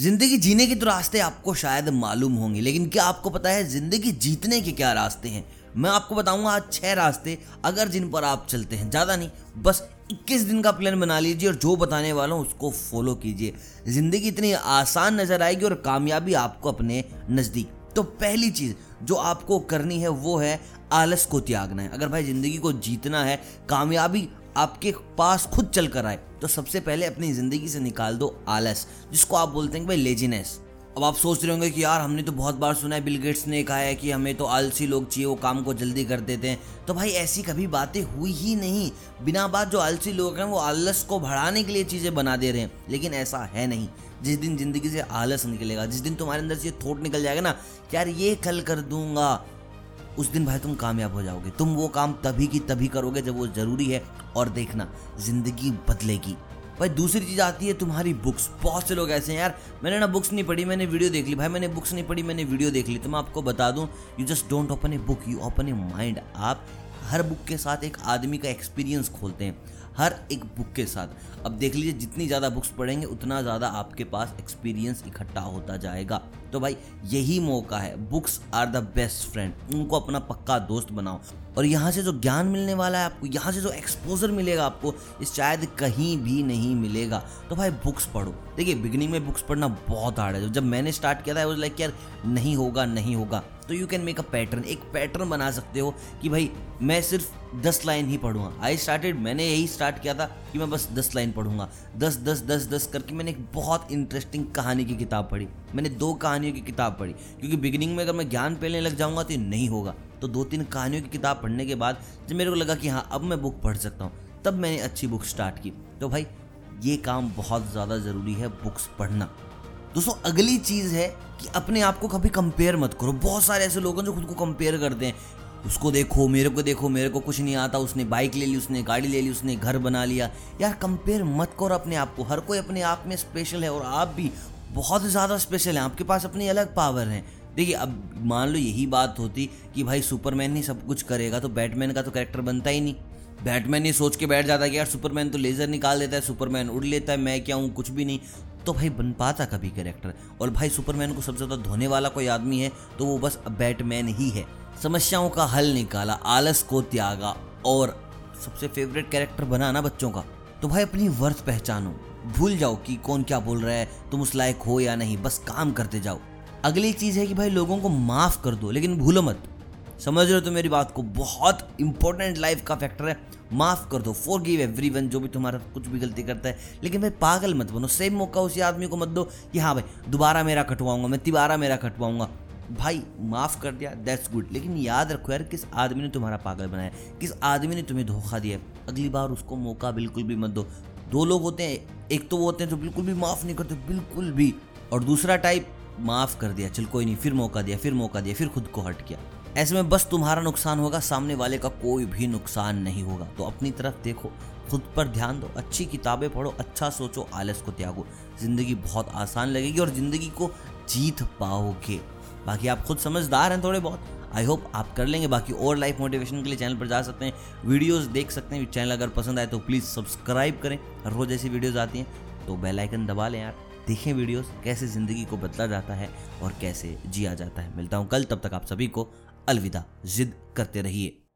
ज़िंदगी जीने के तो रास्ते आपको शायद मालूम होंगे, लेकिन क्या आपको पता है ज़िंदगी जीतने के क्या रास्ते हैं? मैं आपको बताऊँगा आज छह रास्ते, अगर जिन पर आप चलते हैं। ज़्यादा नहीं, बस 21 दिन का प्लान बना लीजिए और जो बताने वाला हूँ उसको फॉलो कीजिए। ज़िंदगी इतनी आसान नज़र आएगी और कामयाबी आपको अपने नज़दीक। तो पहली चीज़ जो आपको करनी है वो है आलस को त्यागना है। अगर भाई ज़िंदगी को जीतना है, कामयाबी आपके पास खुद चल कर आए तो सबसे पहले अपनी ज़िंदगी से निकाल दो आलस, जिसको आप बोलते हैं कि भाई लेजीनेस अब आप सोच रहे होंगे कि यार, हमने तो बहुत बार सुना है बिल गेट्स ने कहा है कि हमें तो आलसी लोग चाहिए, वो काम को जल्दी कर देते हैं। तो भाई ऐसी कभी बातें हुई ही नहीं। बिना बात जो आलसी लोग हैं, वो आलस को बढ़ाने के लिए चीज़ें बना दे रहे हैं। लेकिन ऐसा है नहीं। जिस दिन ज़िंदगी से आलस निकलेगा, जिस दिन तुम्हारे अंदर से थोट निकल जाएगा ना यार ये कल कर दूँगा उस दिन भाई तुम कामयाब हो जाओगे। तुम वो काम तभी की तभी करोगे जब वो ज़रूरी है और देखना, ज़िंदगी बदलेगी। भाई दूसरी चीज़ आती है तुम्हारी बुक्स बहुत से लोग ऐसे हैं यार, मैंने ना बुक्स नहीं पढ़ी, मैंने वीडियो देख ली। भाई मैंने बुक्स नहीं पढ़ी, मैंने वीडियो देख ली। तो मैं आपको बता दूँ you just don't open a book you open a mind आप हर बुक के साथ एक आदमी का एक्सपीरियंस खोलते हैं, हर एक बुक के साथ। अब देख लीजिए, जितनी ज़्यादा बुक्स पढ़ेंगे, उतना ज़्यादा आपके पास एक्सपीरियंस इकट्ठा होता जाएगा। तो भाई, यही मौका है। Books are the best friend उनको अपना पक्का दोस्त बनाओ। और यहाँ से जो ज्ञान मिलने वाला है आपको, यहाँ से जो एक्सपोजर मिलेगा आपको शायद कहीं भी नहीं मिलेगा। तो भाई बुक्स पढ़ो। देखिए बिगनिंग में बुक्स पढ़ना बहुत हार्ड है। जब मैंने स्टार्ट किया था वो लाइक यार, नहीं होगा नहीं होगा। तो you can make a pattern एक पैटर्न बना सकते हो कि भाई, मैं सिर्फ़ दस लाइन ही पढ़ूँगा। आई स्टार्टेड मैंने यही स्टार्ट किया था कि मैं बस दस लाइन पढ़ूँगा। दस दस दस दस करके मैंने एक बहुत इंटरेस्टिंग कहानी की किताब पढ़ी। मैंने दो कहानियों की किताब पढ़ी। क्योंकि बिगिनिंग में अगर मैं ज्ञान पहले लग जाऊँगा तो नहीं होगा। तो दो तीन कहानियों की किताब पढ़ने के बाद जब मेरे को लगा कि हाँ अब मैं बुक पढ़ सकता हूँ, तब मैंने अच्छी बुक स्टार्ट की। तो भाई, ये काम बहुत ज़्यादा ज़रूरी है बुक्स पढ़ना। दोस्तों, अगली चीज़ है कि अपने आप को कभी कंपेयर मत करो। बहुत सारे ऐसे लोग हैं जो खुद को कंपेयर करते हैं। उसको देखो, मेरे को देखो, मेरे को कुछ नहीं आता। उसने बाइक ले ली, उसने गाड़ी ले ली, उसने घर बना लिया। यार कंपेयर मत करो अपने आप को। हर कोई अपने आप में स्पेशल है और आप भी बहुत ज़्यादा स्पेशल हैं। आपके पास अपनी अलग पावर हैं। देखिए, अब मान लो यही बात होती कि भाई सुपरमैन ही सब कुछ करेगा तो बैटमैन का तो कैरेक्टर बनता ही नहीं। बैटमैन ही सोच के बैठ जाता है कि यार सुपरमैन तो लेज़र निकाल देता है सुपरमैन उड़ लेता है, मैं क्या हूँ, कुछ भी नहीं। तो भाई बन पाता कभी कैरेक्टर और भाई सुपरमैन को सबसे ज़्यादा धोने वाला कोई आदमी है तो वो बस बैटमैन ही है। समस्याओं का हल निकाला, आलस को त्यागा और सबसे फेवरेट कैरेक्टर बना ना बच्चों का। तो भाई अपनी वर्थ पहचानो। भूल जाओ कि कौन क्या बोल रहा है, तुम उस लायक हो या नहीं, बस काम करते जाओ। अगली चीज़ है कि भाई लोगों को माफ़ कर दो, लेकिन भूलो मत। समझ रहे हो तो मेरी बात को, बहुत इंपॉर्टेंट लाइफ का फैक्टर है। माफ़ कर दो फॉर गिव एवरी वन जो भी तुम्हारा कुछ भी गलती करता है। लेकिन भाई, पागल मत बनो सेम मौका उसी आदमी को मत दो कि हाँ भाई, दोबारा मेरा कटवाऊँगा मैं तिबारा मेरा कटवाऊँगा भाई, माफ़ कर दिया दैट्स गुड लेकिन याद रखो यार, किस आदमी ने तुम्हारा पागल बनाया किस आदमी ने तुम्हें धोखा दिया अगली बार उसको मौका बिल्कुल भी मत दो। दो लोग होते हैं, एक तो वो होते हैं जो बिल्कुल भी माफ़ नहीं करते, बिल्कुल भी। और दूसरा टाइप माफ़ कर दिया, चल कोई नहीं, फिर मौका दिया, फिर मौका दिया, फिर खुद को हट किया। ऐसे में बस तुम्हारा नुकसान होगा, सामने वाले का कोई भी नुकसान नहीं होगा। तो अपनी तरफ़ देखो, खुद पर ध्यान दो, अच्छी किताबें पढ़ो अच्छा सोचो, आलस को त्यागो। ज़िंदगी बहुत आसान लगेगी और ज़िंदगी को जीत पाओगे। बाकी आप खुद समझदार हैं थोड़े बहुत आई होप आप कर लेंगे। बाकी और लाइफ मोटिवेशन के लिए चैनल पर जा सकते हैं। वीडियोस देख सकते हैं। चैनल अगर पसंद आए तो प्लीज़ सब्सक्राइब करें। हर रोज़ ऐसी वीडियोस आती हैं। तो बेल आइकन दबा लें यार। देखें वीडियोस कैसे ज़िंदगी को बदला जाता है और कैसे जिया जाता है। मिलता हूँ कल, तब तक आप सभी को अलविदा। जिद करते रहिए।